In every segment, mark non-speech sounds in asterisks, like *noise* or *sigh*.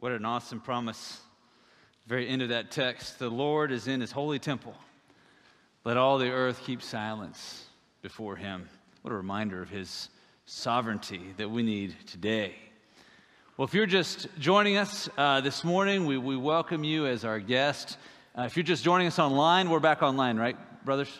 What an awesome promise. Very end of that text. The Lord is in his holy temple. Let all the earth keep silence before him. What a reminder of his sovereignty that we need today. Well, if you're just joining us uh, this morning, we, we welcome you as our guest. Uh, if you're just joining us online, we're back online, right, brothers?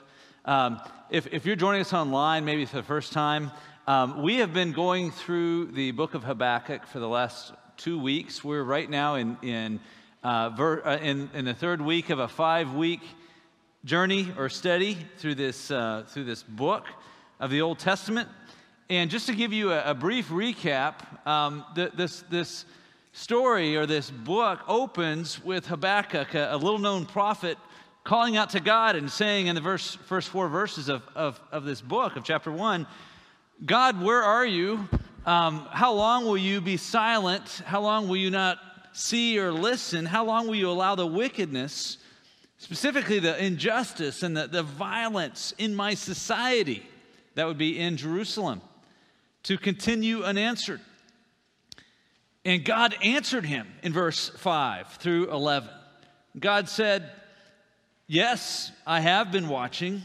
Um, if, if you're joining us online, maybe for the first time, um, we have been going through the book of Habakkuk for the last two weeks. We're right now in, in, uh, ver, uh, in, in, the third week of a five week journey or study through this, uh, through this book of the Old Testament. And just to give you a, a brief recap, um, the, this, this story or this book opens with Habakkuk, a, a little known prophet, calling out to God and saying in the verse, first four verses of, of, of this book, of chapter one, God, where are you? Um, how long will you be silent? How long will you not see or listen? How long will you allow the wickedness, specifically the injustice and the, the violence in my society, that would be in Jerusalem, to continue unanswered? And God answered him in verse 5 through 11. God said, Yes, I have been watching,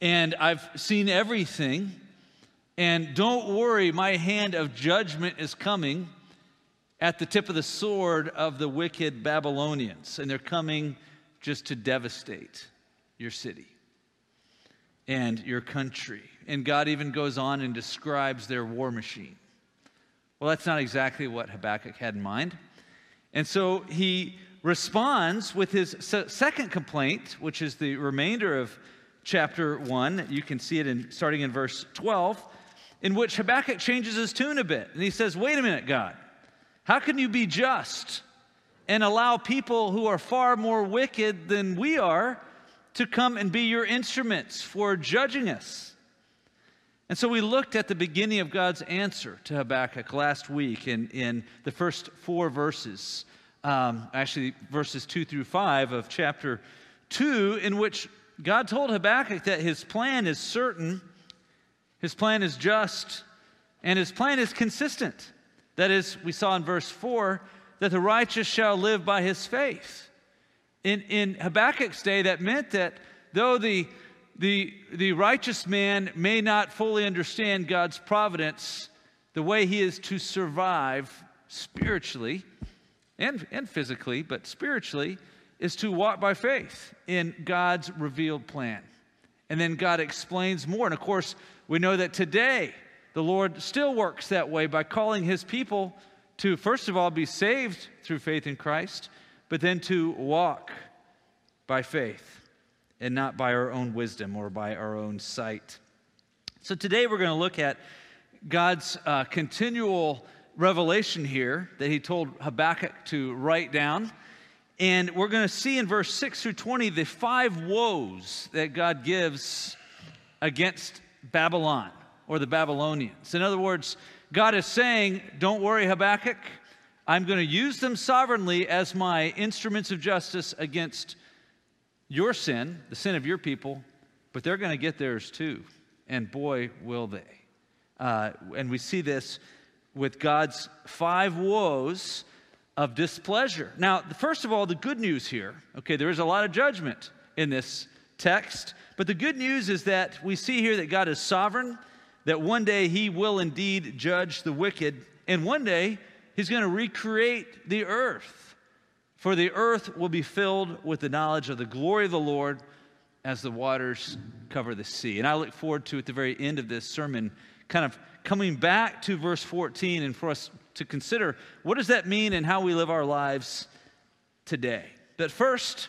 and I've seen everything. And don't worry, my hand of judgment is coming at the tip of the sword of the wicked Babylonians. And they're coming just to devastate your city and your country. And God even goes on and describes their war machine. Well, that's not exactly what Habakkuk had in mind. And so he responds with his second complaint, which is the remainder of chapter 1. You can see it in, starting in verse 12 in which Habakkuk changes his tune a bit. And he says, Wait a minute, God, how can you be just and allow people who are far more wicked than we are to come and be your instruments for judging us? And so we looked at the beginning of God's answer to Habakkuk last week in, in the first four verses, um, actually, verses two through five of chapter two, in which God told Habakkuk that his plan is certain his plan is just, and his plan is consistent. That is, we saw in verse 4 that the righteous shall live by his faith. In, in Habakkuk's day, that meant that though the, the, the righteous man may not fully understand God's providence, the way he is to survive spiritually and, and physically, but spiritually, is to walk by faith in God's revealed plan. And then God explains more. And of course, we know that today the Lord still works that way by calling his people to, first of all, be saved through faith in Christ, but then to walk by faith and not by our own wisdom or by our own sight. So today we're going to look at God's uh, continual revelation here that he told Habakkuk to write down. And we're going to see in verse 6 through 20 the five woes that God gives against Babylon or the Babylonians. In other words, God is saying, Don't worry, Habakkuk. I'm going to use them sovereignly as my instruments of justice against your sin, the sin of your people, but they're going to get theirs too. And boy, will they. Uh, and we see this with God's five woes of displeasure. Now, first of all, the good news here, okay, there is a lot of judgment in this text, but the good news is that we see here that God is sovereign, that one day he will indeed judge the wicked, and one day he's going to recreate the earth. For the earth will be filled with the knowledge of the glory of the Lord as the waters cover the sea. And I look forward to, at the very end of this sermon, kind of coming back to verse 14 and for us to consider what does that mean and how we live our lives today. But first,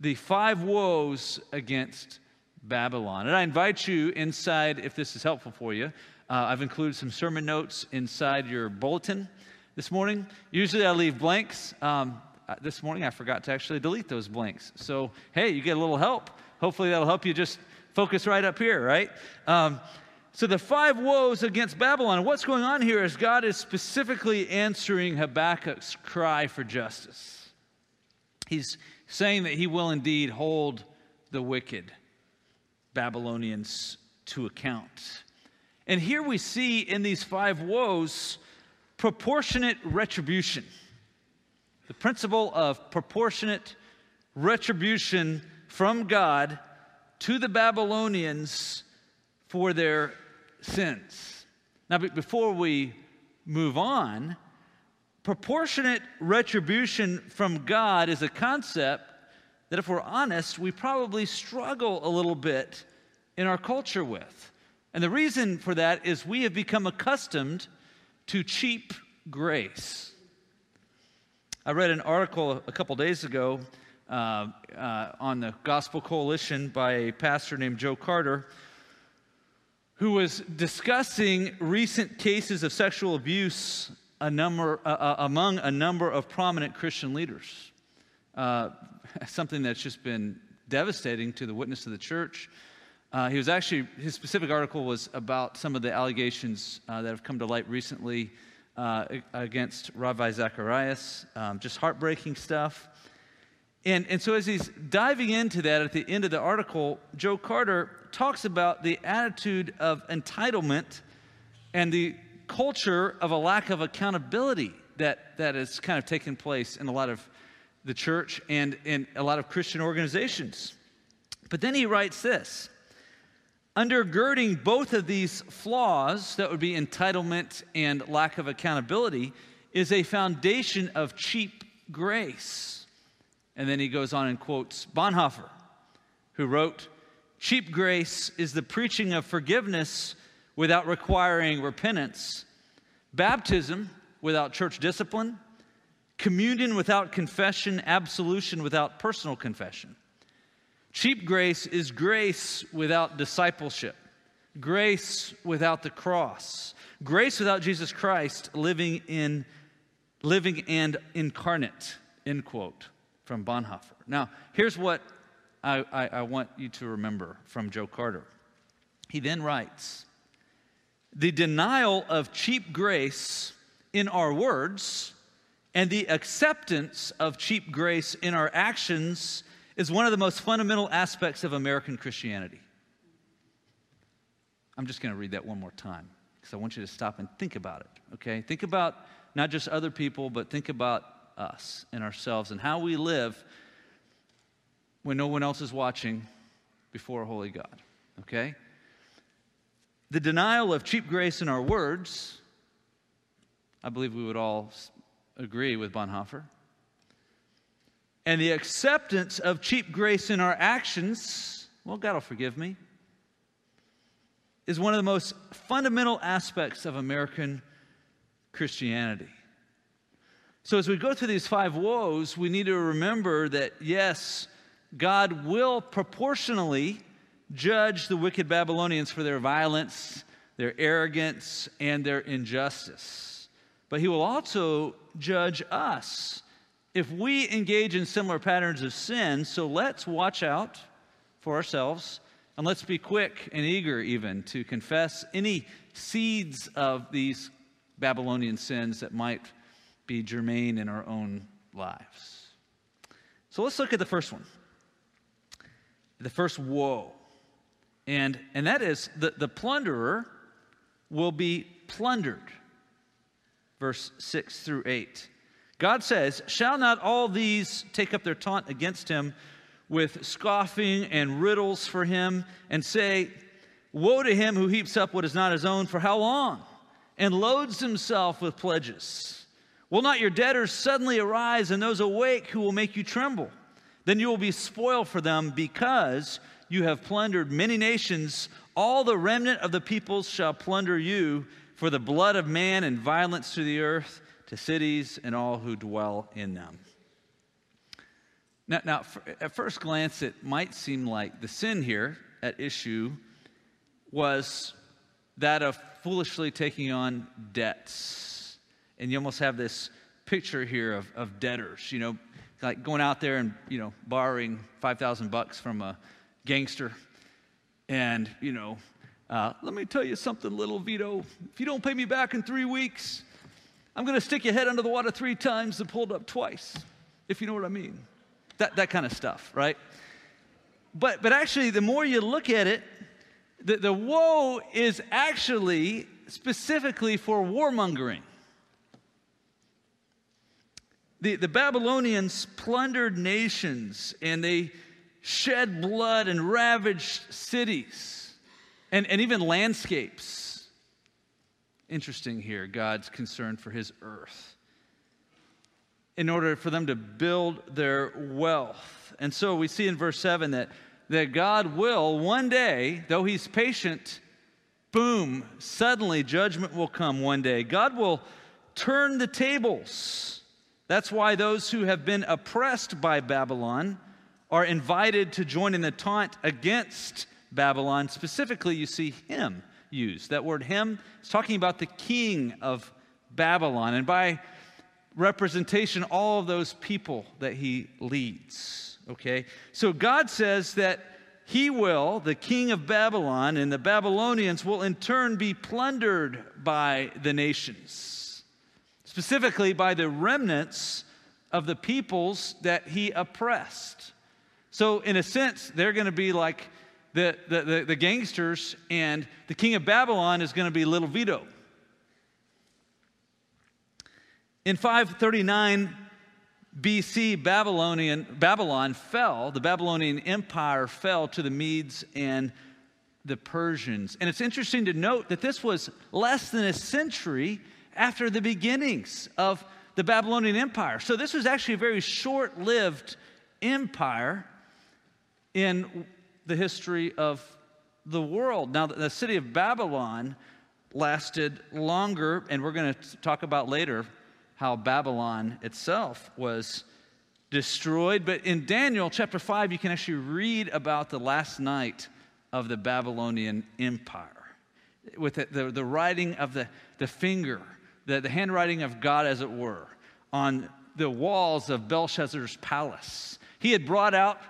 the five woes against Babylon. And I invite you inside, if this is helpful for you, uh, I've included some sermon notes inside your bulletin this morning. Usually I leave blanks. Um, uh, this morning I forgot to actually delete those blanks. So, hey, you get a little help. Hopefully that'll help you just focus right up here, right? Um, so, the five woes against Babylon. What's going on here is God is specifically answering Habakkuk's cry for justice. He's saying that he will indeed hold the wicked Babylonians to account. And here we see in these five woes proportionate retribution. the principle of proportionate retribution from God to the Babylonians for their sins. Now, before we move on, proportionate retribution from God is a concept that, if we're honest, we probably struggle a little bit in our culture with. And the reason for that is we have become accustomed to cheap grace. I read an article a couple days ago uh, uh, on the Gospel Coalition by a pastor named Joe Carter who was discussing recent cases of sexual abuse a number, uh, uh among a number of prominent Christian leaders. Uh, *laughs* something that's just been devastating to the witness of the church. Uh, he was actually, his specific article was about some of the allegations that have come to light recently against Ravi Zacharias, um, just heartbreaking stuff. And, and so, as he's diving into that at the end of the article, Joe Carter talks about the attitude of entitlement and the culture of a lack of accountability that, that has kind of taken place in a lot of the church and in a lot of Christian organizations. But then he writes this undergirding both of these flaws, that would be entitlement and lack of accountability, is a foundation of cheap grace. And then he goes on and quotes Bonhoeffer, who wrote, Cheap grace is the preaching of forgiveness without requiring repentance, baptism without church discipline, communion without confession, absolution without personal confession. Cheap grace is grace without discipleship, grace without the cross, grace without Jesus Christ living in living and incarnate, end quote from Bonhoeffer. Now, here's what I, I, I want you to remember from Joe Carter. He then writes The denial of cheap grace in our words and the acceptance of cheap grace in our actions is one of the most fundamental aspects of American Christianity. I'm just going to read that one more time because I want you to stop and think about it, okay? Think about not just other people, but think about us and ourselves and how we live when no one else is watching before a holy God. Okay? The denial of cheap grace in our words, I believe we would all agree with Bonhoeffer. And the acceptance of cheap grace in our actions, well, God will forgive me, is one of the most fundamental aspects of American Christianity. So, as we go through these five woes, we need to remember that yes, God will proportionally judge the wicked Babylonians for their violence, their arrogance, and their injustice. But He will also judge us if we engage in similar patterns of sin. So, let's watch out for ourselves and let's be quick and eager, even, to confess any seeds of these Babylonian sins that might be germane in our own lives. So let's look at the first one. The first woe. And, and that is the, the plunderer will be plundered. Verse 6 through 8. God says, Shall not all these take up their taunt against him with scoffing and riddles for him, and say, Woe to him who heaps up what is not his own, for how long? And loads himself with pledges. Will not your debtors suddenly arise and those awake who will make you tremble? Then you will be spoiled for them because you have plundered many nations. All the remnant of the peoples shall plunder you for the blood of man and violence to the earth, to cities and all who dwell in them. Now, now at first glance, it might seem like the sin here at issue was that of foolishly taking on debts and you almost have this picture here of, of debtors, you know, like going out there and, you know, borrowing 5,000 bucks from a gangster. And, you know, uh, let me tell you something, little Vito. If you don't pay me back in three weeks, I'm going to stick your head under the water three times and pull it up twice, if you know what I mean. That, that kind of stuff, right? But, but actually, the more you look at it, the, the woe is actually specifically for warmongering. The, the Babylonians plundered nations and they shed blood and ravaged cities and, and even landscapes. Interesting here, God's concern for his earth in order for them to build their wealth. And so we see in verse 7 that, that God will one day, though he's patient, boom, suddenly judgment will come one day. God will turn the tables. That's why those who have been oppressed by Babylon are invited to join in the taunt against Babylon. Specifically, you see him used. That word him is talking about the king of Babylon. And by representation, all of those people that he leads. Okay? So God says that he will, the king of Babylon, and the Babylonians will in turn be plundered by the nations, specifically by the remnants of the peoples that he oppressed. So, in a sense, they're going to be like the, the, the, the, gangsters, and the king of Babylon is going to be little Vito. In 539 BC, Babylonian, Babylon fell, the Babylonian Empire fell to the Medes and the Persians. And it's interesting to note that this was less than a century after the beginnings of the Babylonian Empire. So this was actually a very short lived empire in the history of the world. Now, the city of Babylon lasted longer, and we're going to talk about later how Babylon itself was destroyed. But in Daniel chapter 5, you can actually read about the last night of the Babylonian Empire with the, the, the writing of the, the finger, the, the handwriting of God, as it were, on the walls of Belshazzar's palace. He had brought out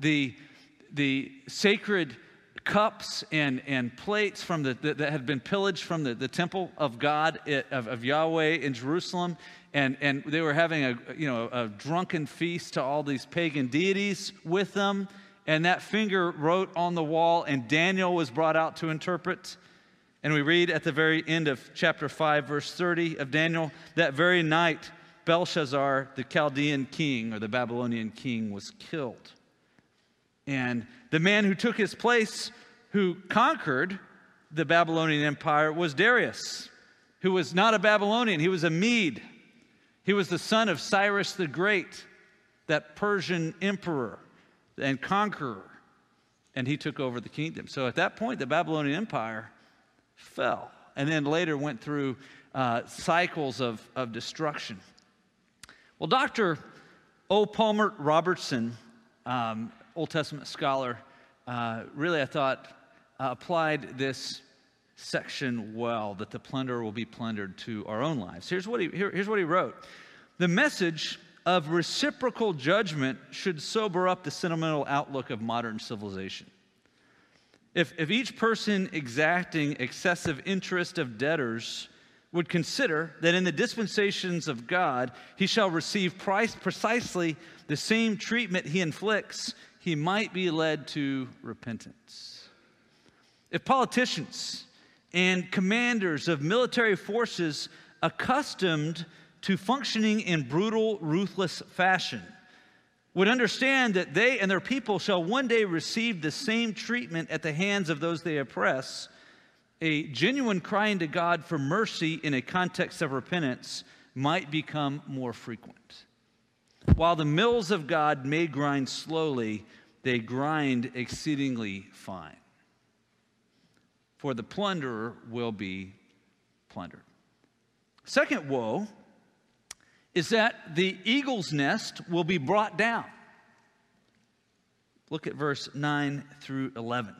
the, the sacred cups and, and plates from the, that, that had been pillaged from the, the temple of God, of, of Yahweh in Jerusalem. And, and they were having a, you know, a drunken feast to all these pagan deities with them. And that finger wrote on the wall, and Daniel was brought out to interpret. And we read at the very end of chapter 5, verse 30 of Daniel, that very night, Belshazzar, the Chaldean king or the Babylonian king, was killed. And the man who took his place, who conquered the Babylonian Empire, was Darius, who was not a Babylonian, he was a Mede. He was the son of Cyrus the Great, that Persian emperor and conqueror, and he took over the kingdom. So at that point, the Babylonian Empire fell and then later went through uh, cycles of, of destruction. Well, Dr. O. Palmer Robertson um, Old Testament scholar, uh, really, I thought, uh, applied this section well that the plunderer will be plundered to our own lives. Here's what he, here, here's what he wrote The message of reciprocal judgment should sober up the sentimental outlook of modern civilization. If, if each person exacting excessive interest of debtors would consider that in the dispensations of God he shall receive price, precisely the same treatment he inflicts he might be led to repentance. If politicians and commanders of military forces accustomed to functioning in brutal, ruthless fashion would understand that they and their people shall one day receive the same treatment at the hands of those they oppress, a genuine crying to God for mercy in a context of repentance might become more frequent. While the mills of God may grind slowly, they grind exceedingly fine. For the plunderer will be plundered. Second woe is that the eagle's nest will be brought down. Look at verse 9 through 11.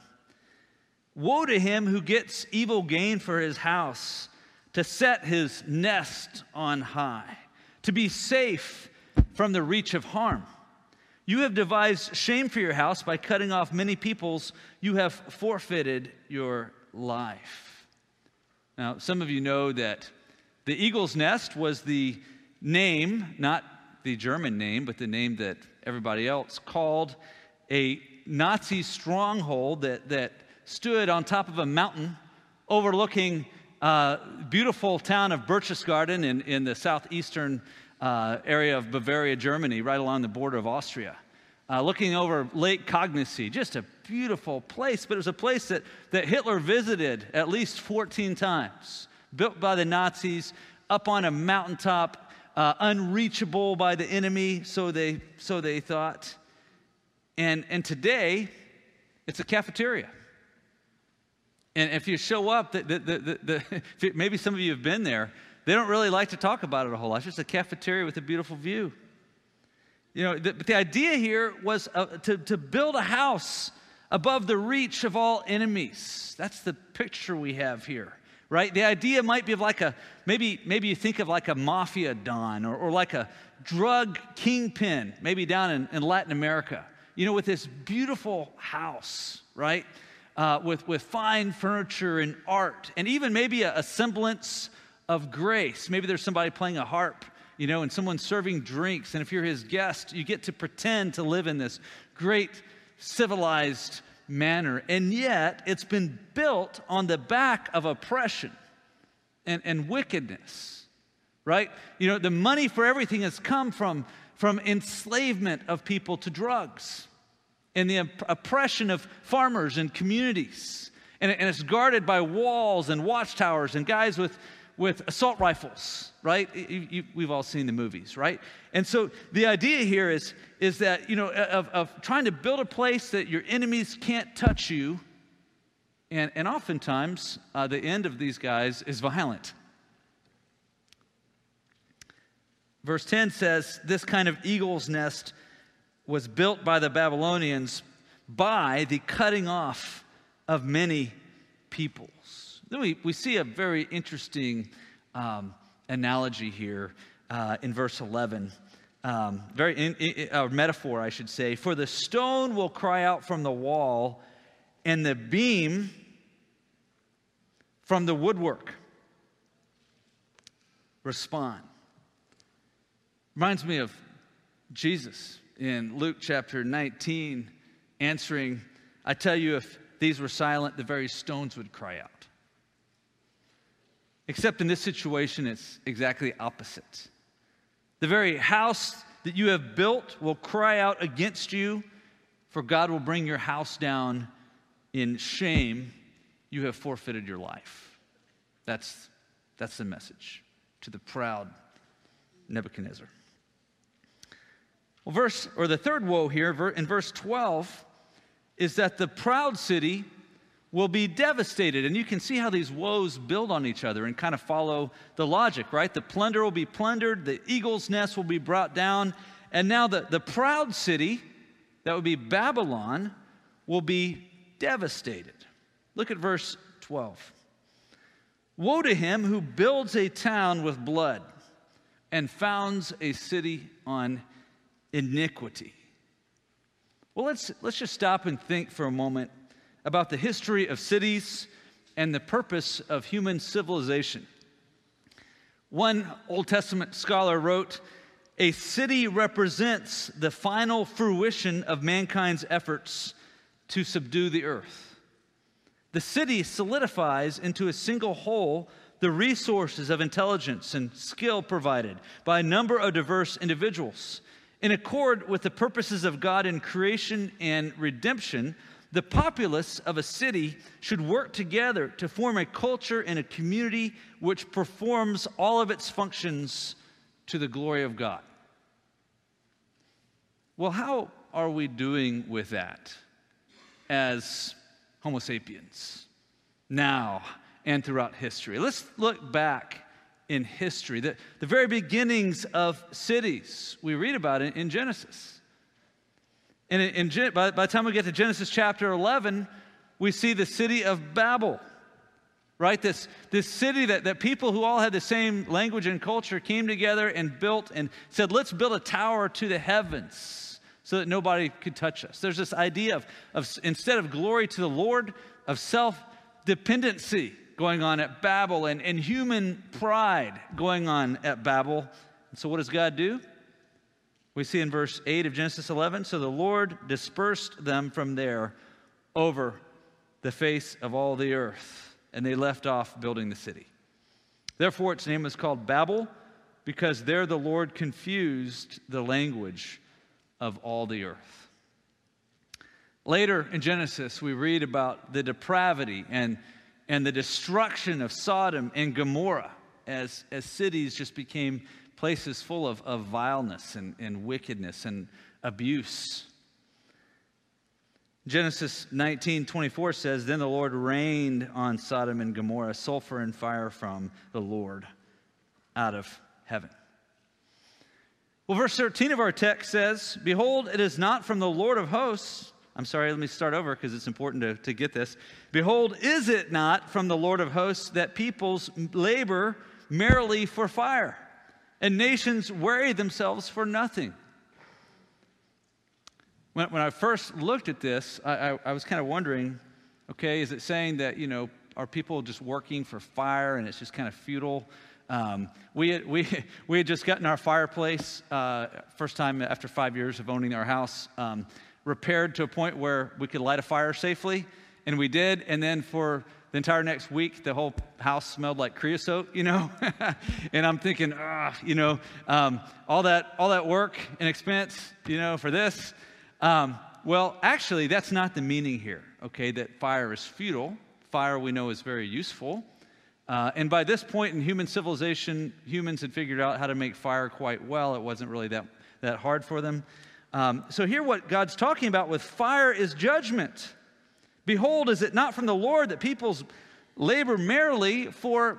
Woe to him who gets evil gain for his house, to set his nest on high, to be safe from the reach of harm. You have devised shame for your house by cutting off many peoples. You have forfeited your life. Now, some of you know that the eagle's nest was the name, not the German name, but the name that everybody else called a Nazi stronghold that, that stood on top of a mountain overlooking a uh, beautiful town of Berchtesgaden in, in the southeastern uh, area of Bavaria, Germany, right along the border of Austria. Uh, looking over Lake Königssee, just a beautiful place, but it was a place that, that Hitler visited at least 14 times, built by the Nazis up on a mountaintop, uh, unreachable by the enemy, so they, so they thought. And, and today, it's a cafeteria. And if you show up, the, the, the, *laughs* maybe some of you have been there, they don't really like to talk about it a whole lot. It's just a cafeteria with a beautiful view. You know, the, but the idea here was uh, to, to build a house above the reach of all enemies. That's the picture we have here, right? The idea might be of like a, maybe, maybe you think of like a mafia don or, or like a drug kingpin, maybe down in, in Latin America, you know, with this beautiful house, right? Uh, with, with fine furniture and art, and even maybe a, a semblance of grace. Maybe there's somebody playing a harp you know, and someone's serving drinks, and if you're his guest, you get to pretend to live in this great civilized manner. And yet, it's been built on the back of oppression and, and wickedness, right? You know, the money for everything has come from, from enslavement of people to drugs and the oppression of farmers and communities. And, and it's guarded by walls and watchtowers and guys with with assault rifles, right? You, you, we've all seen the movies, right? And so the idea here is, is that, you know, of, of trying to build a place that your enemies can't touch you. And, and oftentimes, uh, the end of these guys is violent. Verse 10 says, This kind of eagle's nest was built by the Babylonians by the cutting off of many people. Then we, we see a very interesting um, analogy here uh, in verse 11. Um, very in, in, uh, metaphor, I should say. For the stone will cry out from the wall, and the beam from the woodwork respond. Reminds me of Jesus in Luke chapter 19 answering, I tell you, if these were silent, the very stones would cry out. Except in this situation, it's exactly opposite. The very house that you have built will cry out against you, for God will bring your house down in shame. You have forfeited your life. That's, that's the message to the proud Nebuchadnezzar. Well, verse, or the third woe here in verse 12 is that the proud city will be devastated. And you can see how these woes build on each other and kind of follow the logic, right? The plunder will be plundered, the eagle's nest will be brought down, and now the, the proud city, that would be Babylon, will be devastated. Look at verse 12. Woe to him who builds a town with blood and founds a city on iniquity. Well, let's, let's just stop and think for a moment about the history of cities and the purpose of human civilization. One Old Testament scholar wrote, A city represents the final fruition of mankind's efforts to subdue the earth. The city solidifies into a single whole the resources of intelligence and skill provided by a number of diverse individuals. In accord with the purposes of God in creation and redemption, the populace of a city should work together to form a culture and a community which performs all of its functions to the glory of God. Well, how are we doing with that as Homo sapiens now and throughout history? Let's look back in history, the, the very beginnings of cities. We read about it in Genesis. And in, in, by, by the time we get to Genesis chapter 11, we see the city of Babel, right? This, this city that, that people who all had the same language and culture came together and built and said, let's build a tower to the heavens so that nobody could touch us. There's this idea of, of instead of glory to the Lord, of self dependency going on at Babel and, and human pride going on at Babel. And so, what does God do? We see in verse 8 of Genesis 11 so the Lord dispersed them from there over the face of all the earth, and they left off building the city. Therefore, its name was called Babel, because there the Lord confused the language of all the earth. Later in Genesis, we read about the depravity and, and the destruction of Sodom and Gomorrah as, as cities just became places full of, of vileness and, and wickedness and abuse. Genesis 19 24 says, Then the Lord rained on Sodom and Gomorrah sulfur and fire from the Lord out of heaven. Well, verse 13 of our text says, Behold, it is not from the Lord of hosts. I'm sorry, let me start over because it's important to, to get this. Behold, is it not from the Lord of hosts that peoples labor merrily for fire, and nations worry themselves for nothing? When, when I first looked at this, I, I, I was kind of wondering okay, is it saying that, you know, are people just working for fire and it's just kind of futile? Um, we, had, we, *laughs* we had just gotten our fireplace, uh, first time after five years of owning our house, um, repaired to a point where we could light a fire safely, and we did. And then for the entire next week, the whole house smelled like creosote, you know? *laughs* and I'm thinking, you know, um, all, that, all that work and expense, you know, for this. Um, well, actually, that's not the meaning here, okay? That fire is futile. Fire, we know, is very useful. Uh, and by this point in human civilization, humans had figured out how to make fire quite well. It wasn't really that, that hard for them. Um, so, here, what God's talking about with fire is judgment. Behold, is it not from the Lord that peoples labor merrily for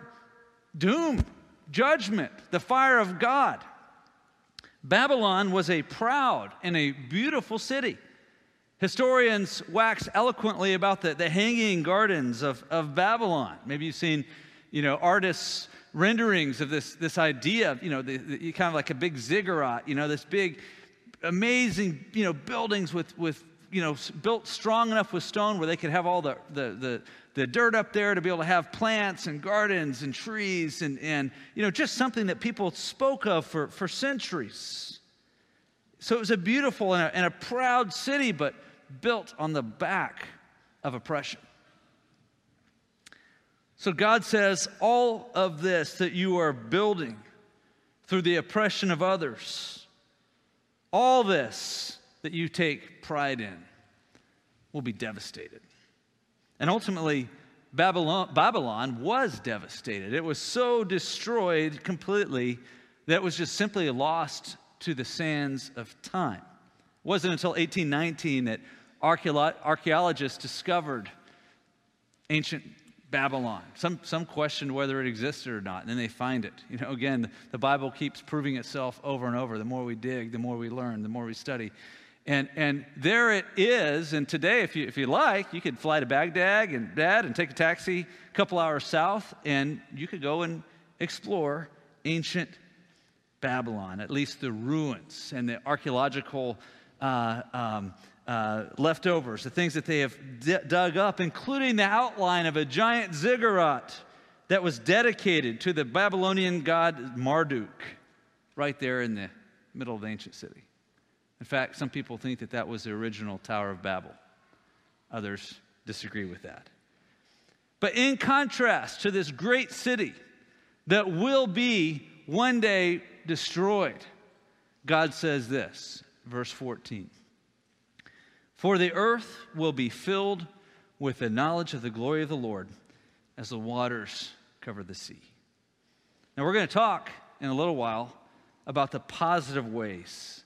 doom, judgment, the fire of God? Babylon was a proud and a beautiful city. Historians wax eloquently about the, the hanging gardens of, of Babylon. Maybe you've seen, you know, artists' renderings of this, this idea of, you know, the, the, kind of like a big ziggurat, you know, this big, amazing, you know, buildings with, with you know, built strong enough with stone where they could have all the, the, the, the dirt up there to be able to have plants and gardens and trees and, and you know, just something that people spoke of for, for centuries. So it was a beautiful and a, and a proud city, but built on the back of oppression. So God says, all of this that you are building through the oppression of others, all this that you take pride in will be devastated. And ultimately, Babylon, Babylon was devastated. It was so destroyed completely that it was just simply lost to the sands of time. It wasn't until 1819 that archaeologists discovered ancient Babylon. Some, some questioned whether it existed or not, and then they find it. You know, again, the Bible keeps proving itself over and over. The more we dig, the more we learn, the more we study. And, and there it is. And today, if you, if you like, you could fly to Baghdad and, Dad and take a taxi a couple hours south, and you could go and explore ancient Babylon, at least the ruins and the archaeological uh, um, uh, leftovers, the things that they have d- dug up, including the outline of a giant ziggurat that was dedicated to the Babylonian god Marduk, right there in the middle of the ancient city. In fact, some people think that that was the original Tower of Babel. Others disagree with that. But in contrast to this great city that will be one day destroyed, God says this, verse 14 For the earth will be filled with the knowledge of the glory of the Lord as the waters cover the sea. Now, we're going to talk in a little while about the positive ways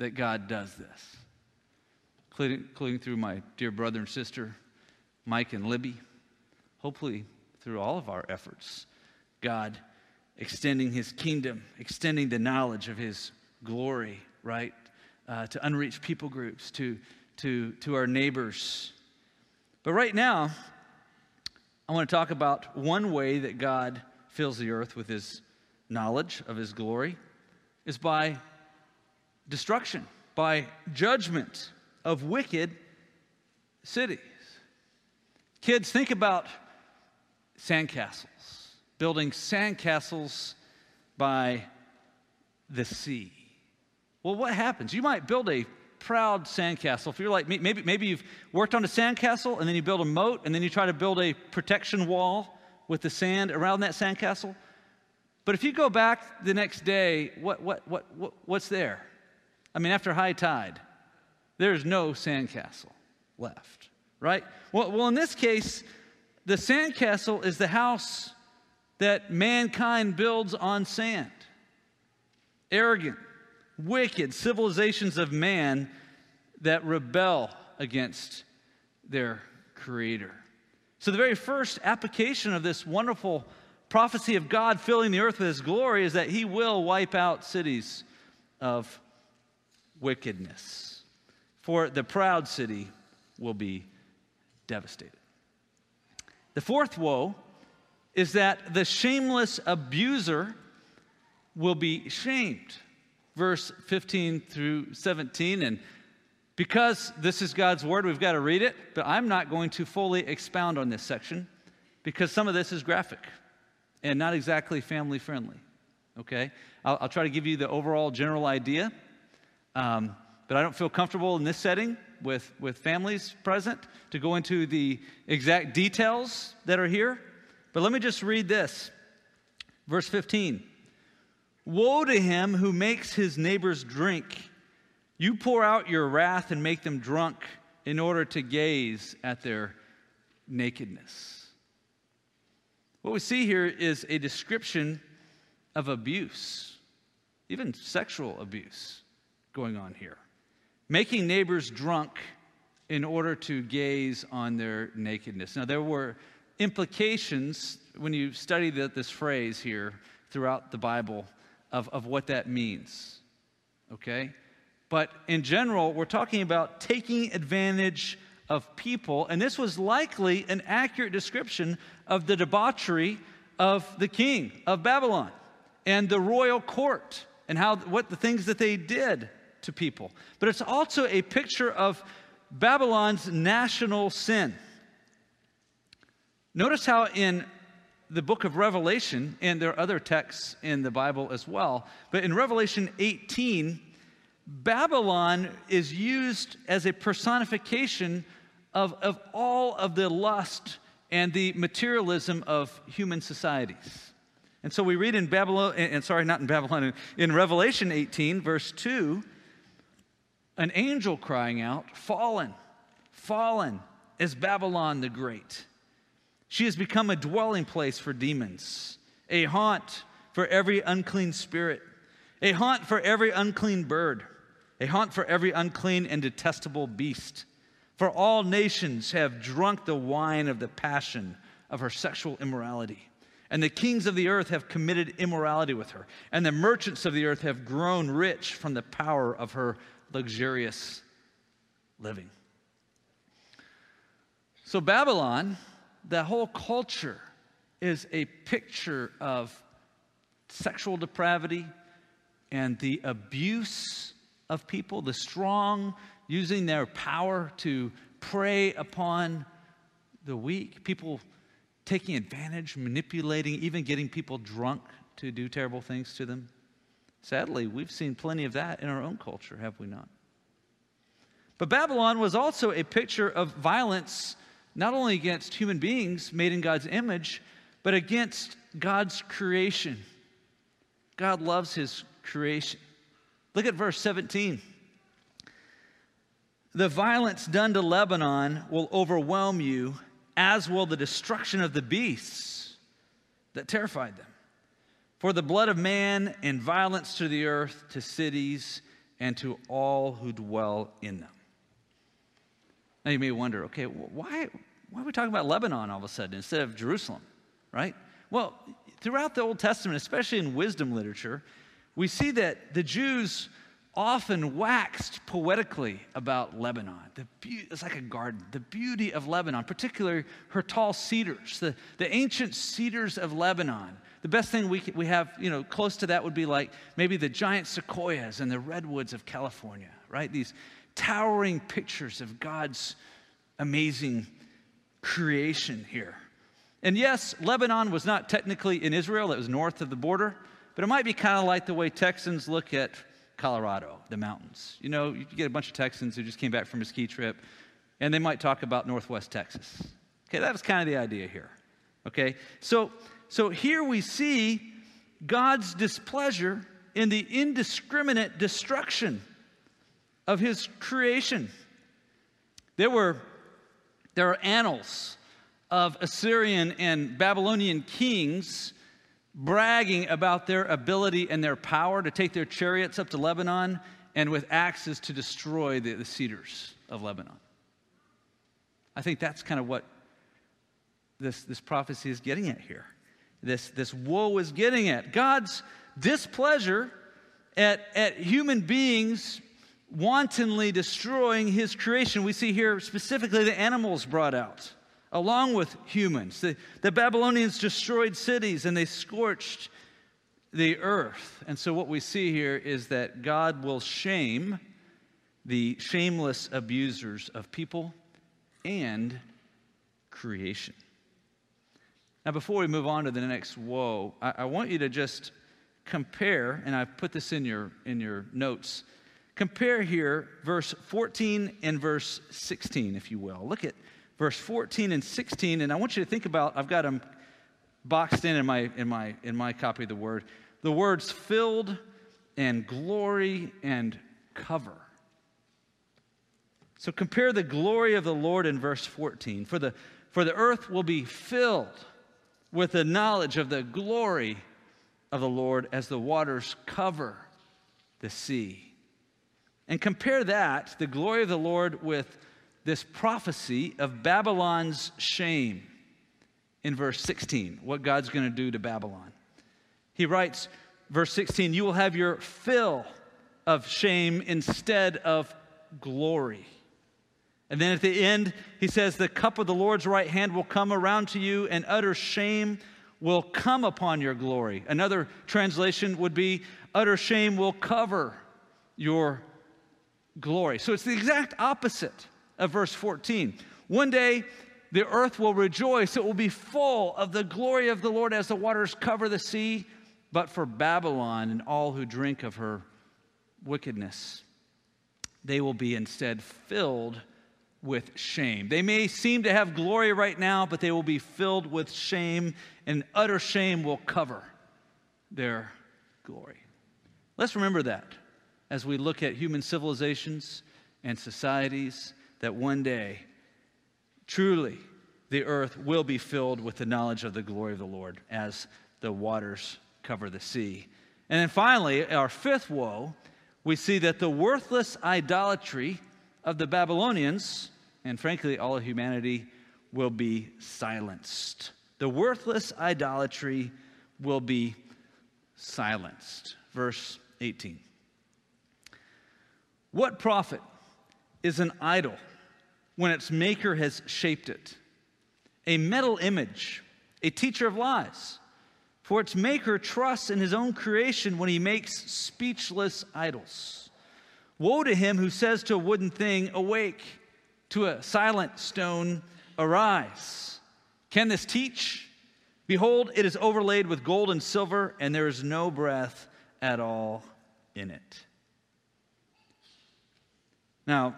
that God does this, including, including through my dear brother and sister, Mike and Libby. Hopefully, through all of our efforts, God extending his kingdom, extending the knowledge of his glory, right? Uh, to unreached people groups, to, to, to our neighbors. But right now, I want to talk about one way that God fills the earth with his knowledge of his glory is by destruction, by judgment of wicked cities. Kids, think about sandcastles, building sandcastles by the sea. Well, what happens? You might build a proud sandcastle. If you're like me, maybe, maybe you've worked on a sandcastle and then you build a moat and then you try to build a protection wall with the sand around that sandcastle. But if you go back the next day, what, what, what, what, what's there? I mean, after high tide, there's no sandcastle left, right? Well, well, in this case, the sandcastle is the house that mankind builds on sand. Arrogant, wicked civilizations of man that rebel against their creator. So, the very first application of this wonderful prophecy of God filling the earth with his glory is that he will wipe out cities of wickedness. For the proud city will be devastated. The fourth woe is that the shameless abuser will be shamed. Verse 15 through 17. And because this is God's word, we've got to read it, but I'm not going to fully expound on this section because some of this is graphic and not exactly family friendly. Okay? I'll, I'll try to give you the overall general idea, um, but I don't feel comfortable in this setting with, with families present to go into the exact details that are here. But let me just read this. Verse 15 Woe to him who makes his neighbors drink. You pour out your wrath and make them drunk in order to gaze at their nakedness. What we see here is a description of abuse, even sexual abuse going on here. Making neighbors drunk in order to gaze on their nakedness. Now, there were implications when you study the, this phrase here throughout the Bible of, of what that means. Okay? But in general, we're talking about taking advantage of people, and this was likely an accurate description of the debauchery of the king of Babylon and the royal court and how what the things that they did to people. But it's also a picture of Babylon's national sin. Notice how in the book of Revelation, and there are other texts in the Bible as well, but in Revelation 18, Babylon is used as a personification of, of all of the lust and the materialism of human societies. And so we read in Babylon, and sorry, not in Babylon, in Revelation 18, verse 2, an angel crying out, Fallen, fallen is Babylon the Great. She has become a dwelling place for demons, a haunt for every unclean spirit, a haunt for every unclean bird, a haunt for every unclean and detestable beast. For all nations have drunk the wine of the passion of her sexual immorality. And the kings of the earth have committed immorality with her, and the merchants of the earth have grown rich from the power of her luxurious living. So, Babylon, the whole culture, is a picture of sexual depravity and the abuse of people, the strong using their power to prey upon the weak, people taking advantage, manipulating, even getting people drunk to do terrible things to them. Sadly, we've seen plenty of that in our own culture, have we not? But Babylon was also a picture of violence, not only against human beings made in God's image, but against God's creation. God loves his creation. Look at verse 17. The violence done to Lebanon will overwhelm you, as will the destruction of the beasts that terrified them. For the blood of man and violence to the earth, to cities, and to all who dwell in them. Now you may wonder, okay, why, why are we talking about Lebanon all of a sudden instead of Jerusalem, right? Well, throughout the Old Testament, especially in wisdom literature, we see that the Jews often waxed poetically about Lebanon. Be- it's like a garden. The beauty of Lebanon, particularly her tall cedars, the, the ancient cedars of Lebanon. The best thing we, we have, you know, close to that would be like maybe the giant sequoias and the redwoods of California, right? These towering pictures of God's amazing creation here. And yes, Lebanon was not technically in Israel, it was north of the border, but it might be kind of like the way Texans look at Colorado, the mountains. You know, you get a bunch of Texans who just came back from a ski trip, and they might talk about Northwest Texas. Okay, that was kind of the idea here. Okay, so so here we see God's displeasure in the indiscriminate destruction of his creation. There were there are annals of Assyrian and Babylonian kings bragging about their ability and their power to take their chariots up to Lebanon and with axes to destroy the, the cedars of Lebanon. I think that's kind of what this, this prophecy is getting at here. This, this woe is getting at. God's displeasure at, at human beings wantonly destroying his creation. We see here specifically the animals brought out, along with humans. The, the Babylonians destroyed cities and they scorched the earth. And so, what we see here is that God will shame the shameless abusers of people and creation. Now, before we move on to the next woe, I, I want you to just compare, and I've put this in your, in your notes. Compare here verse 14 and verse 16, if you will. Look at verse 14 and 16, and I want you to think about, I've got them boxed in in my, in my, in my copy of the word, the words filled and glory and cover. So compare the glory of the Lord in verse 14. For the, for the earth will be filled with the knowledge of the glory of the Lord as the waters cover the sea. And compare that, the glory of the Lord, with this prophecy of Babylon's shame in verse 16, what God's going to do to Babylon. He writes, verse 16, you will have your fill of shame instead of glory. And then at the end, he says, The cup of the Lord's right hand will come around to you, and utter shame will come upon your glory. Another translation would be, Utter shame will cover your glory. So it's the exact opposite of verse 14. One day, the earth will rejoice, it will be full of the glory of the Lord as the waters cover the sea. But for Babylon and all who drink of her wickedness, they will be instead filled with shame. They may seem to have glory right now, but they will be filled with shame, and utter shame will cover their glory. Let's remember that as we look at human civilizations and societies, that one day, truly, the earth will be filled with the knowledge of the glory of the Lord as the waters cover the sea. And then finally, our fifth woe, we see that the worthless idolatry of the Babylonians, and frankly, all of humanity, will be silenced. The worthless idolatry will be silenced. Verse 18. What profit is an idol when its maker has shaped it? A metal image, a teacher of lies. For its maker trusts in his own creation when he makes speechless idols. Woe to him who says to a wooden thing, Awake, to a silent stone, Arise. Can this teach? Behold, it is overlaid with gold and silver, and there is no breath at all in it. Now,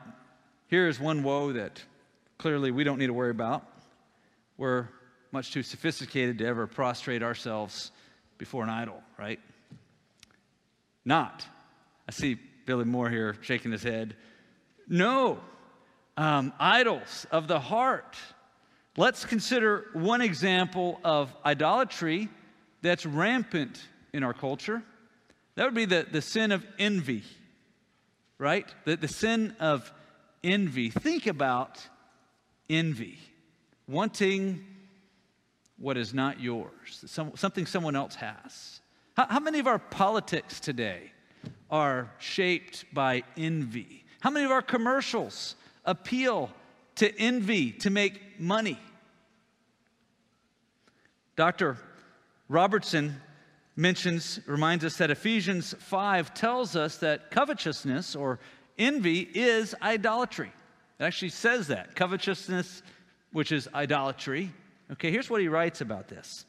here is one woe that clearly we don't need to worry about. We're much too sophisticated to ever prostrate ourselves before an idol, right? Not. I see Billy Moore here shaking his head. No, um, idols of the heart. Let's consider one example of idolatry that's rampant in our culture. That would be the, the sin of envy, right? The, the sin of envy. Think about envy, wanting what is not yours, some, something someone else has. How, how many of our politics today are shaped by envy. How many of our commercials appeal to envy to make money? Dr. Robertson mentions, reminds us that Ephesians 5 tells us that covetousness or envy is idolatry. It actually says that covetousness, which is idolatry. Okay, here's what he writes about this.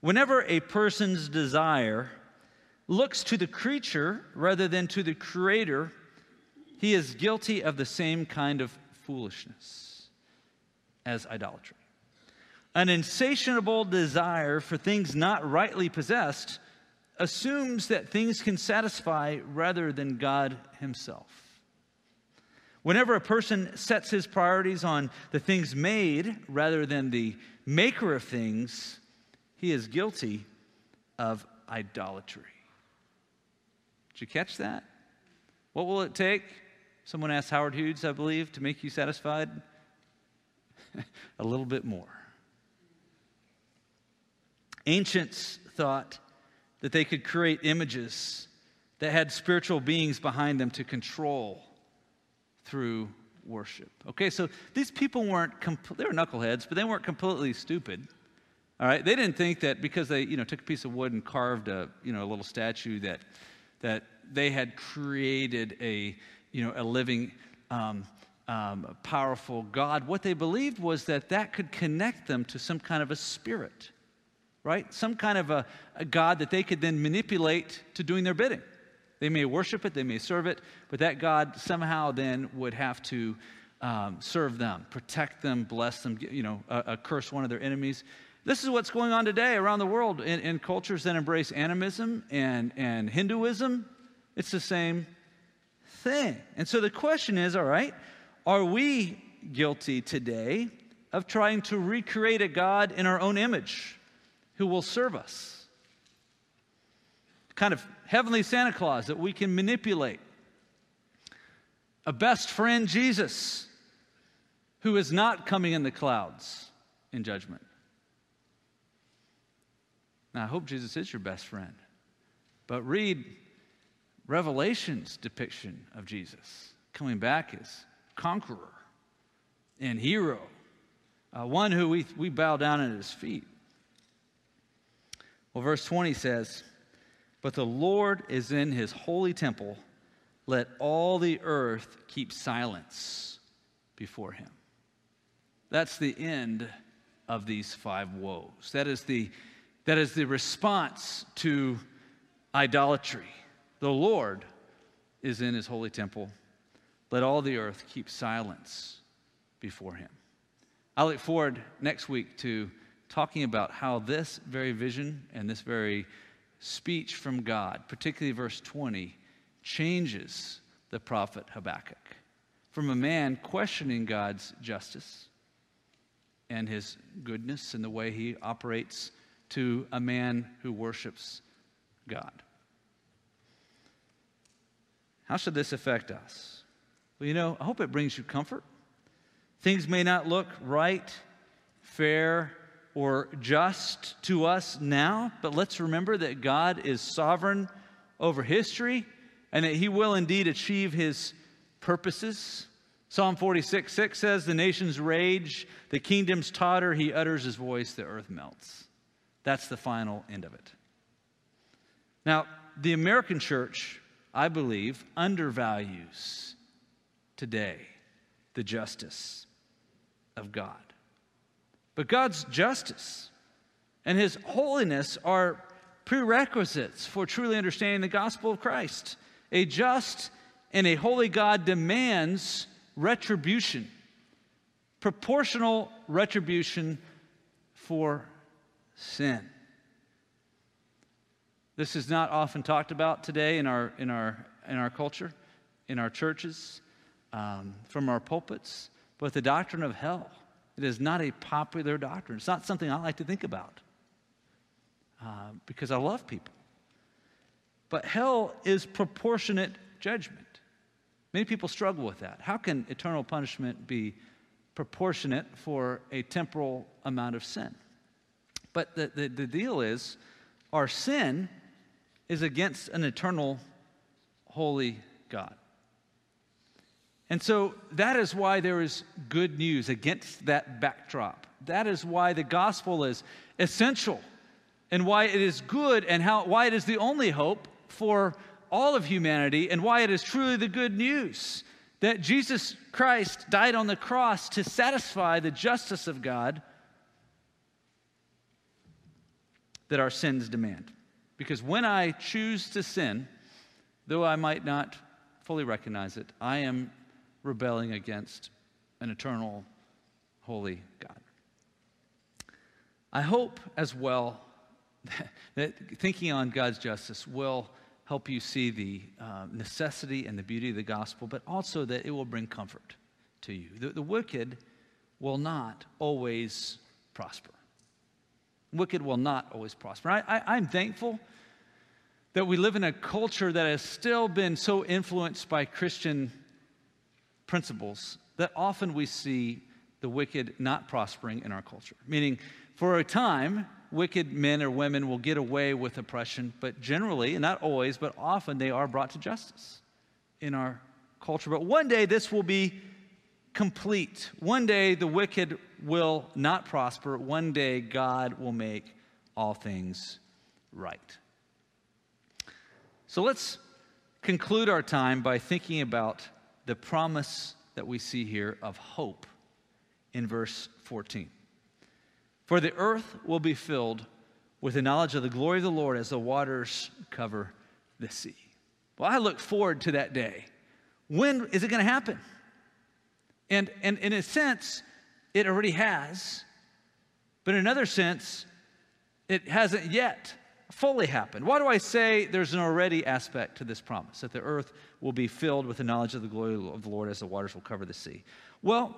Whenever a person's desire looks to the creature rather than to the creator, he is guilty of the same kind of foolishness as idolatry. An insatiable desire for things not rightly possessed assumes that things can satisfy rather than God Himself. Whenever a person sets his priorities on the things made rather than the maker of things, he is guilty of idolatry. Did you catch that? What will it take? Someone asked Howard Hughes, I believe, to make you satisfied? *laughs* a little bit more. Ancients thought that they could create images that had spiritual beings behind them to control through worship. Okay, so these people weren't, they were knuckleheads, but they weren't completely stupid. All right, they didn't think that because they, you know, took a piece of wood and carved a, you know, a little statue that, that they had created a, you know, a living, um, um, powerful God. What they believed was that that could connect them to some kind of a spirit, right? Some kind of a, a God that they could then manipulate to doing their bidding. They may worship it, they may serve it, but that God somehow then would have to um, serve them, protect them, bless them, you know, uh, uh, curse one of their enemies. This is what's going on today around the world in, in cultures that embrace animism and, and Hinduism. It's the same thing. And so the question is all right, are we guilty today of trying to recreate a God in our own image who will serve us? kind of heavenly Santa Claus that we can manipulate. A best friend, Jesus, who is not coming in the clouds in judgment. Now, I hope Jesus is your best friend, but read Revelation's depiction of Jesus coming back as conqueror and hero, uh, one who we, we bow down at his feet. Well, verse 20 says, but the Lord is in his holy temple. Let all the earth keep silence before him. That's the end of these five woes. That is the, that is the response to idolatry. The Lord is in his holy temple. Let all the earth keep silence before him. I look forward next week to talking about how this very vision and this very speech from God, particularly verse 20, changes the prophet Habakkuk from a man questioning God's justice and his goodness and the way he operates to a man who worships God. How should this affect us? Well, you know, I hope it brings you comfort. Things may not look right, fair, or just to us now, but let's remember that God is sovereign over history and that he will indeed achieve his purposes. Psalm 46 6 says, The nations rage, the kingdoms totter, he utters his voice, the earth melts. That's the final end of it. Now, the American church, I believe, undervalues today the justice of God. But God's justice and his holiness are prerequisites for truly understanding the gospel of Christ. A just and a holy God demands retribution, proportional retribution for sin. This is not often talked about today in our, in our, in our culture, in our churches, um, from our pulpits, but the doctrine of hell it is not a popular doctrine. It's not something I like to think about uh, because I love people. But hell is proportionate judgment. Many people struggle with that. How can eternal punishment be proportionate for a temporal amount of sin? But the, the, the deal is, our sin is against an eternal, holy God. And so that is why there is good news against that backdrop. That is why the gospel is essential and why it is good and how, why it is the only hope for all of humanity and why it is truly the good news that Jesus Christ died on the cross to satisfy the justice of God that our sins demand. Because when I choose to sin, though I might not fully recognize it, I am rebelling against an eternal, holy God. I hope as well *laughs* that thinking on God's justice will help you see the uh, necessity and the beauty of the gospel, but also that it will bring comfort to you. The, the wicked will not always prosper. Wicked will not always prosper. I, I'm thankful that we live in a culture that has still been so influenced by Christian principles that often we see the wicked not prospering in our culture. Meaning, for a time, wicked men or women will get away with oppression, but generally, and not always, but often they are brought to justice in our culture. But one day this will be complete. One day the wicked will not prosper. One day God will make all things right. So let's conclude our time by thinking about the promise that we see here of hope in verse 14. For the earth will be filled with the knowledge of the glory of the Lord as the waters cover the sea. Well, I look forward to that day. When is it going to happen? And, and in a sense, it already has. But in another sense, it hasn't yet fully happened. Why do I say there's an already aspect to this promise, that the earth will be filled with the knowledge of the glory of the Lord as the waters will cover the sea? Well,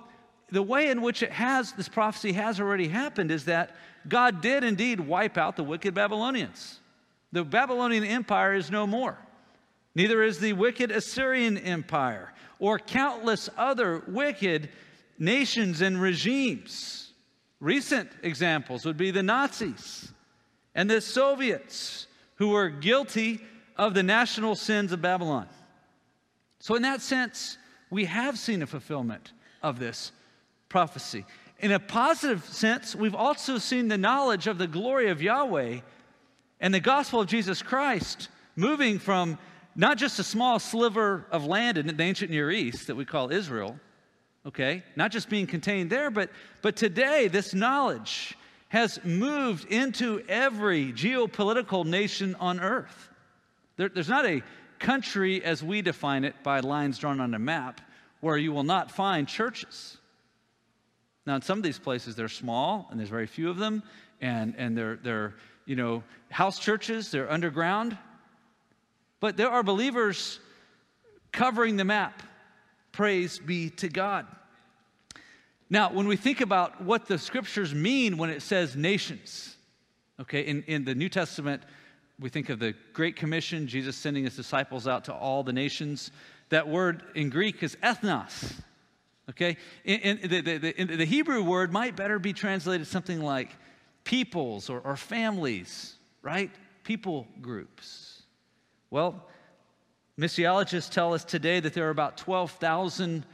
the way in which it has, this prophecy has already happened is that God did indeed wipe out the wicked Babylonians. The Babylonian Empire is no more. Neither is the wicked Assyrian Empire or countless other wicked nations and regimes. Recent examples would be the Nazis and the Soviets, who were guilty of the national sins of Babylon. So, in that sense, we have seen a fulfillment of this prophecy. In a positive sense, we've also seen the knowledge of the glory of Yahweh and the gospel of Jesus Christ moving from not just a small sliver of land in the ancient Near East that we call Israel, okay, not just being contained there, but, but today this knowledge has moved into every geopolitical nation on earth. There, there's not a country as we define it by lines drawn on a map where you will not find churches. Now, in some of these places, they're small and there's very few of them, and, and they're, they're, you know, house churches, they're underground. But there are believers covering the map. Praise be to God. Now, when we think about what the scriptures mean when it says nations, okay, in, in the New Testament, we think of the Great Commission, Jesus sending his disciples out to all the nations. That word in Greek is ethnos. Okay? In, in the, the, in the, Hebrew word might better be translated something like peoples or, or families, right? People groups. Well, missiologists tell us today that there are about 12,000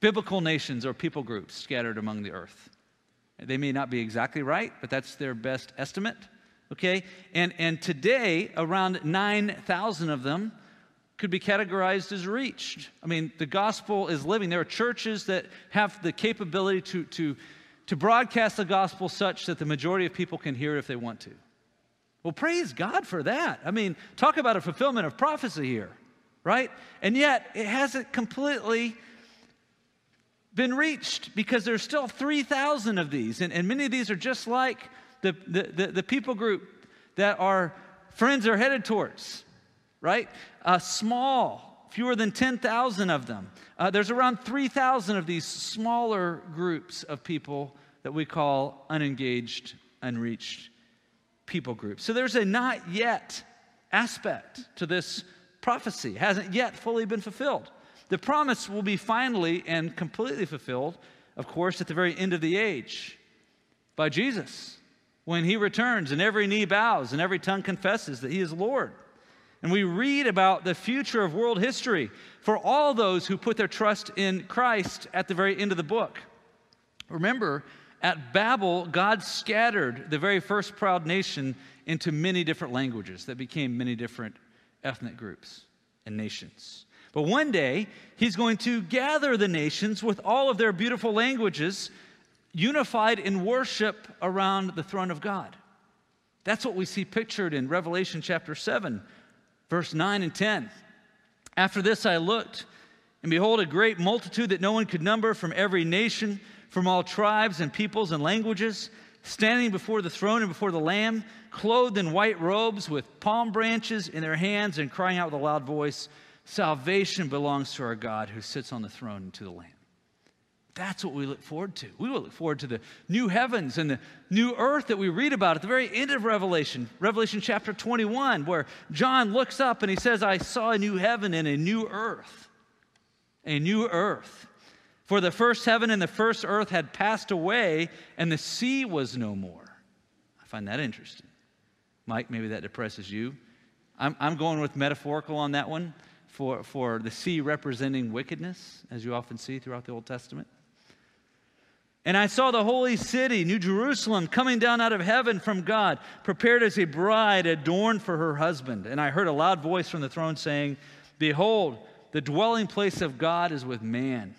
biblical nations or people groups scattered among the earth. They may not be exactly right, but that's their best estimate. Okay? And, and today, around 9,000 of them could be categorized as reached. I mean, the gospel is living. There are churches that have the capability to, to, to broadcast the gospel such that the majority of people can hear it if they want to. Well, praise God for that. I mean, talk about a fulfillment of prophecy here, right? And yet, it hasn't completely been reached because there's still 3,000 of these. And, and many of these are just like the, the, the, the people group that our friends are headed towards right? Uh, small, fewer than 10,000 of them. Uh, there's around 3,000 of these smaller groups of people that we call unengaged, unreached people group. So there's a not yet aspect to this prophecy, it hasn't yet fully been fulfilled. The promise will be finally and completely fulfilled, of course, at the very end of the age by Jesus when he returns and every knee bows and every tongue confesses that he is Lord. And we read about the future of world history for all those who put their trust in Christ at the very end of the book. Remember, at Babel, God scattered the very first proud nation into many different languages that became many different ethnic groups and nations. But one day, He's going to gather the nations with all of their beautiful languages, unified in worship around the throne of God. That's what we see pictured in Revelation chapter 7, Verse 9 and 10. After this I looked, and behold, a great multitude that no one could number from every nation, from all tribes and peoples and languages, standing before the throne and before the Lamb, clothed in white robes with palm branches in their hands and crying out with a loud voice, Salvation belongs to our God who sits on the throne and to the Lamb. That's what we look forward to. We will look forward to the new heavens and the new earth that we read about at the very end of Revelation, Revelation chapter 21, where John looks up and he says, I saw a new heaven and a new earth. A new earth. For the first heaven and the first earth had passed away, and the sea was no more. I find that interesting. Mike, maybe that depresses you. I'm, I'm going with metaphorical on that one for, for the sea representing wickedness, as you often see throughout the Old Testament. And I saw the holy city, New Jerusalem, coming down out of heaven from God, prepared as a bride adorned for her husband. And I heard a loud voice from the throne saying, Behold, the dwelling place of God is with man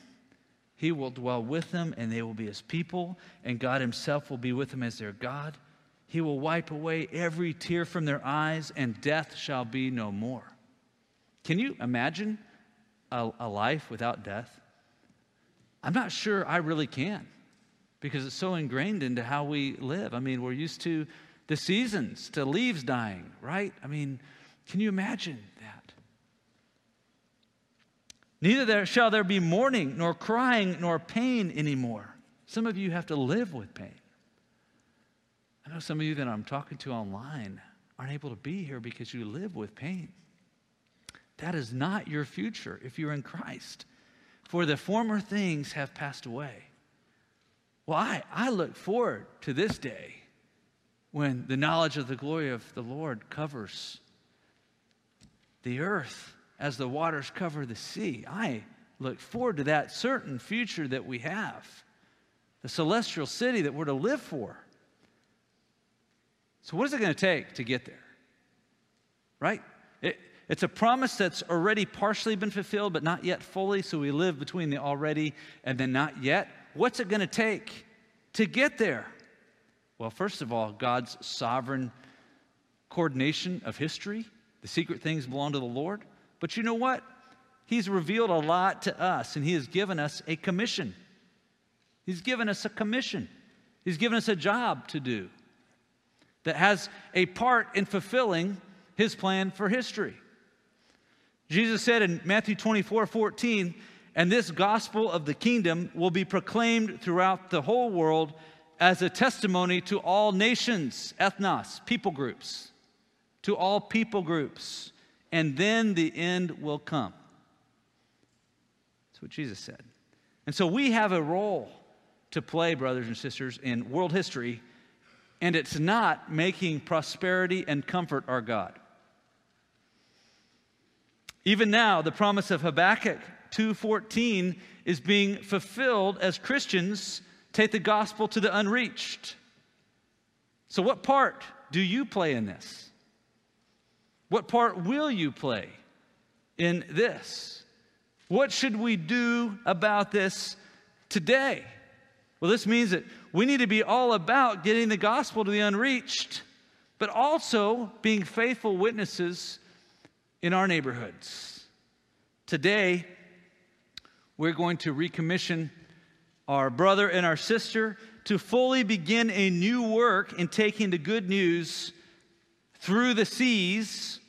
he will dwell with them, and they will be his people, and God himself will be with them as their God. He will wipe away every tear from their eyes, and death shall be no more. Can you imagine a, a life without death? I'm not sure I really can because it's so ingrained into how we live. I mean, we're used to the seasons, to leaves dying, right? I mean, can you imagine that? Neither there shall there be mourning, nor crying, nor pain anymore. Some of you have to live with pain. I know some of you that I'm talking to online aren't able to be here because you live with pain. That is not your future if you're in Christ. For the former things have passed away. Well, I, I look forward to this day when the knowledge of the glory of the Lord covers the earth as the waters cover the sea. I look forward to that certain future that we have, the celestial city that we're to live for. So, what is it going to take to get there? Right? It, it's a promise that's already partially been fulfilled, but not yet fully. So, we live between the already and then not yet. What's it going to take to get there? Well, first of all, God's sovereign coordination of history. The secret things belong to the Lord. But you know what? He's revealed a lot to us, and He has given us a commission. He's given us a commission. He's given us a job to do that has a part in fulfilling His plan for history. Jesus said in Matthew 24 14, and this gospel of the kingdom will be proclaimed throughout the whole world as a testimony to all nations, ethnos, people groups, to all people groups and then the end will come. That's what Jesus said. And so we have a role to play, brothers and sisters, in world history, and it's not making prosperity and comfort our God. Even now, the promise of Habakkuk 2:14 is being fulfilled as Christians take the gospel to the unreached. So what part do you play in this? What part will you play in this? What should we do about this today? Well, this means that we need to be all about getting the gospel to the unreached, but also being faithful witnesses in our neighborhoods. Today, we're going to recommission our brother and our sister to fully begin a new work in taking the good news through the seas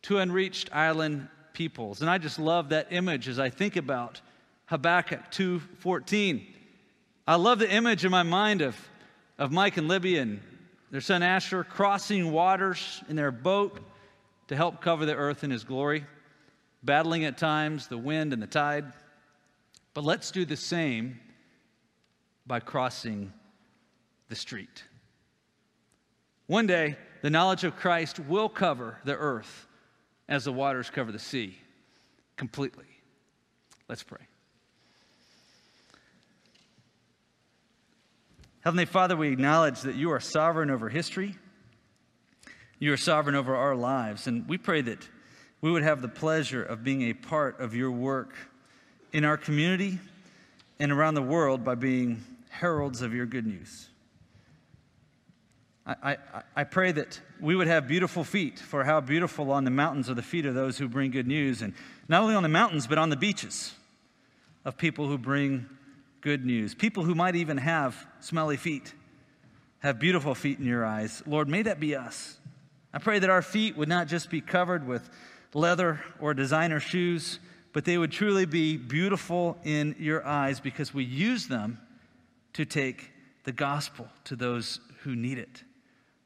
to unreached island peoples. And I just love that image as I think about Habakkuk 2:14. I love the image in my mind of, of Mike and Libby and their son Asher crossing waters in their boat to help cover the earth in his glory, battling at times the wind and the tide. But let's do the same by crossing the street. One day, the knowledge of Christ will cover the earth as the waters cover the sea completely. Let's pray. Heavenly Father, we acknowledge that you are sovereign over history. You are sovereign over our lives. And we pray that we would have the pleasure of being a part of your work in our community and around the world by being heralds of your good news. I, I, I, pray that we would have beautiful feet, for how beautiful on the mountains are the feet of those who bring good news. And not only on the mountains, but on the beaches of people who bring good news. People who might even have smelly feet, have beautiful feet in your eyes. Lord, may that be us. I pray that our feet would not just be covered with leather or designer shoes, but they would truly be beautiful in your eyes because we use them to take the gospel to those who need it.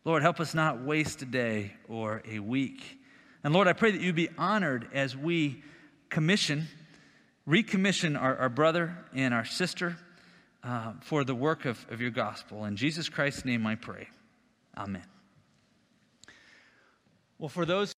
Lord, help us not waste a day or a week. And Lord, I pray that you be honored as we commission, recommission our, our brother and our sister uh, for the work of, of your gospel. In Jesus Christ's name I pray. Amen. Well, for those